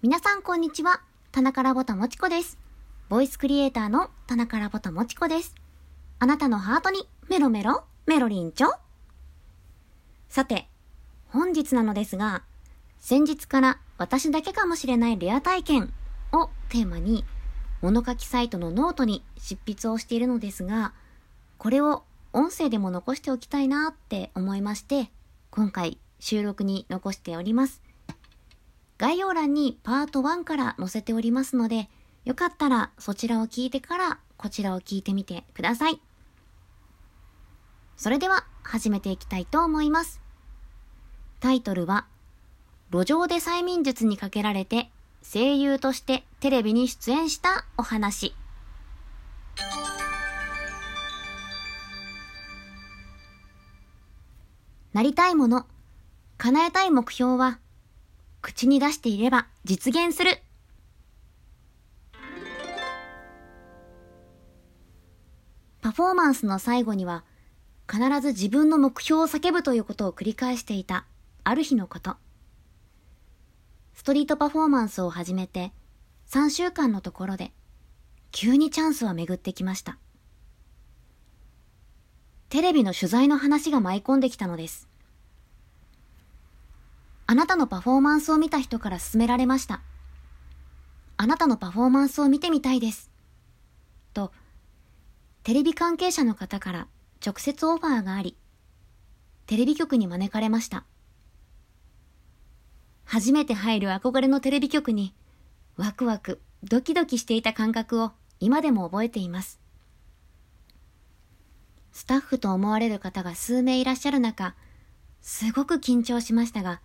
皆さんこんにちは。田中ラボタもちこです。ボイスクリエイターの田中ラボタもちこです。あなたのハートにメロメロ、メロリンチョ。さて、本日なのですが、先日から私だけかもしれないレア体験をテーマに、物書きサイトのノートに執筆をしているのですが、これを音声でも残しておきたいなって思いまして、今回収録に残しております。概要欄にパート1から載せておりますので、よかったらそちらを聞いてからこちらを聞いてみてください。それでは始めていきたいと思います。タイトルは、路上で催眠術にかけられて声優としてテレビに出演したお話。なりたいもの、叶えたい目標は、口に出していれば実現する。パフォーマンスの最後には、必ず自分の目標を叫ぶということを繰り返していた、ある日のこと。ストリートパフォーマンスを始めて、3週間のところで、急にチャンスは巡ってきました。テレビの取材の話が舞い込んできたのです。あなたのパフォーマンスを見た人から勧められました。あなたのパフォーマンスを見てみたいです。と、テレビ関係者の方から直接オファーがあり、テレビ局に招かれました。初めて入る憧れのテレビ局に、ワクワク、ドキドキしていた感覚を今でも覚えています。スタッフと思われる方が数名いらっしゃる中、すごく緊張しましたが、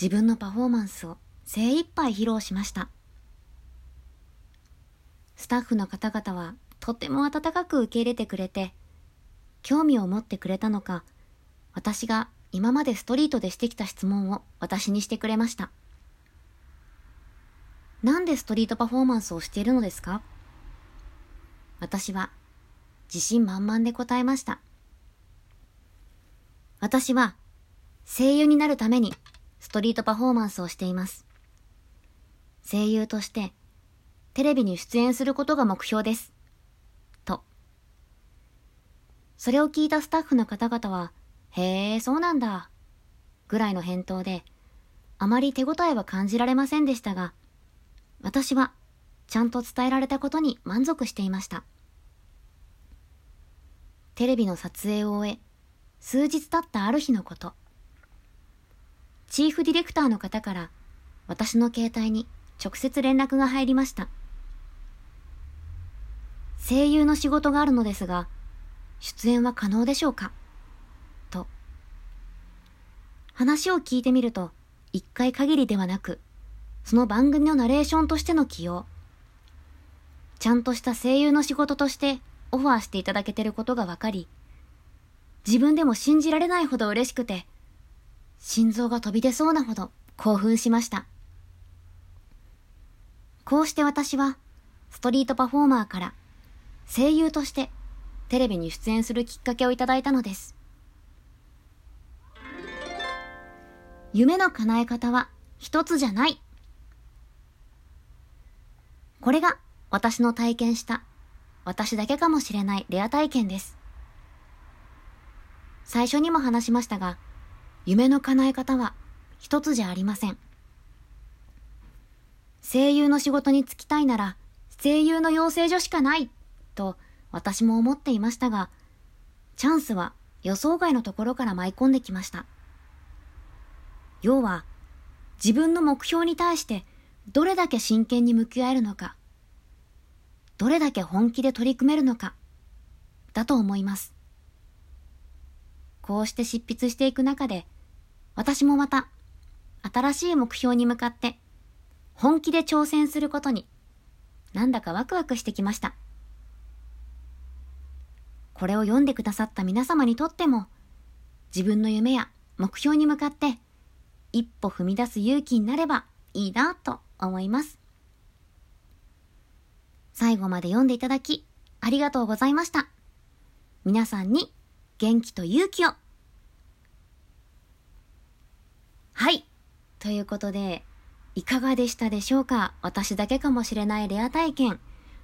自分のパフォーマンスを精一杯披露しました。スタッフの方々はとても温かく受け入れてくれて、興味を持ってくれたのか、私が今までストリートでしてきた質問を私にしてくれました。なんでストリートパフォーマンスをしているのですか？私は自信満々で答えました。私は声優になるためにストリートパフォーマンスをしています。声優としてテレビに出演することが目標です。と。それを聞いたスタッフの方々は、へえ、そうなんだ。ぐらいの返答で、あまり手応えは感じられませんでしたが、私はちゃんと伝えられたことに満足していました。テレビの撮影を終え、数日経ったある日のこと。チーフディレクターの方から私の携帯に直接連絡が入りました。声優の仕事があるのですが、出演は可能でしょうか？と。話を聞いてみると、一回限りではなく、その番組のナレーションとしての起用。ちゃんとした声優の仕事としてオファーしていただけてることが分かり、自分でも信じられないほど嬉しくて、心臓が飛び出そうなほど興奮しました。こうして私は、ストリートパフォーマーから声優としてテレビに出演するきっかけをいただいたのです。夢の叶え方は一つじゃない。これが私の体験した私だけかもしれないレア体験です。最初にも話しましたが、夢の叶え方は一つじゃありません。声優の仕事に就きたいなら、声優の養成所しかないと私も思っていましたが、チャンスは予想外のところから舞い込んできました。要は、自分の目標に対してどれだけ真剣に向き合えるのか、どれだけ本気で取り組めるのか、だと思います。こうして執筆していく中で、私もまた、新しい目標に向かって、本気で挑戦することに、なんだかワクワクしてきました。これを読んでくださった皆様にとっても、自分の夢や目標に向かって、一歩踏み出す勇気になればいいなと思います。最後まで読んでいただき、ありがとうございました。皆さんに元気と勇気を。はい。ということで、いかがでしたでしょうか？私だけかもしれないレア体験。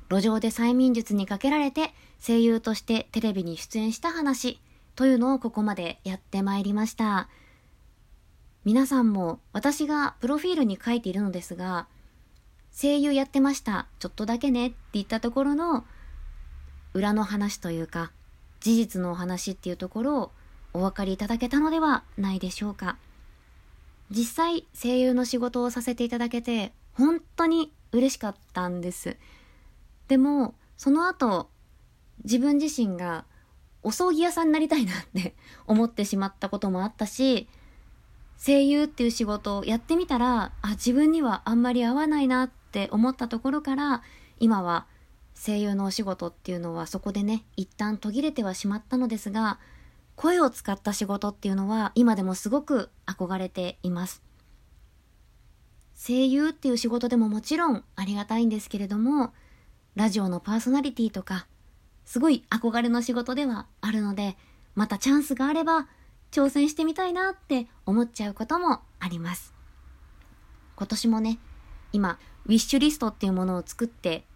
路上で催眠術にかけられて声優としてテレビに出演した話というのをここまでやってまいりました。皆さんも私がプロフィールに書いているのですが、声優やってました。ちょっとだけねって言ったところの裏の話というか、事実のお話っていうところをお分かりいただけたのではないでしょうか。実際声優の仕事をさせていただけて本当に嬉しかったんです。でもその後自分自身がお葬儀屋さんになりたいなって 思ってしまったこともあったし声優っていう仕事をやってみたらあ自分にはあんまり合わないなって思ったところから今は声優のお仕事っていうのはそこでね一旦途切れてはしまったのですが声を使った仕事っていうのは今でもすごく憧れています。声優っていう仕事でももちろんありがたいんですけれどもラジオのパーソナリティとかすごい憧れの仕事ではあるのでまたチャンスがあれば挑戦してみたいなって思っちゃうこともあります。今年もね今ウィッシュリストっていうものを作って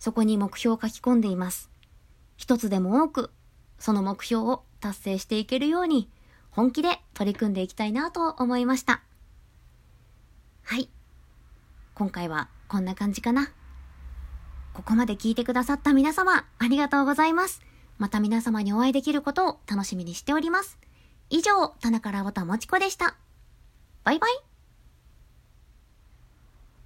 そこに目標を書き込んでいます。一つでも多くその目標を達成していけるように本気で取り組んでいきたいなと思いました。はい。今回はこんな感じかな。ここまで聞いてくださった皆様ありがとうございます。また皆様にお会いできることを楽しみにしております。以上、田中らぼたもちこでした。バイバイ。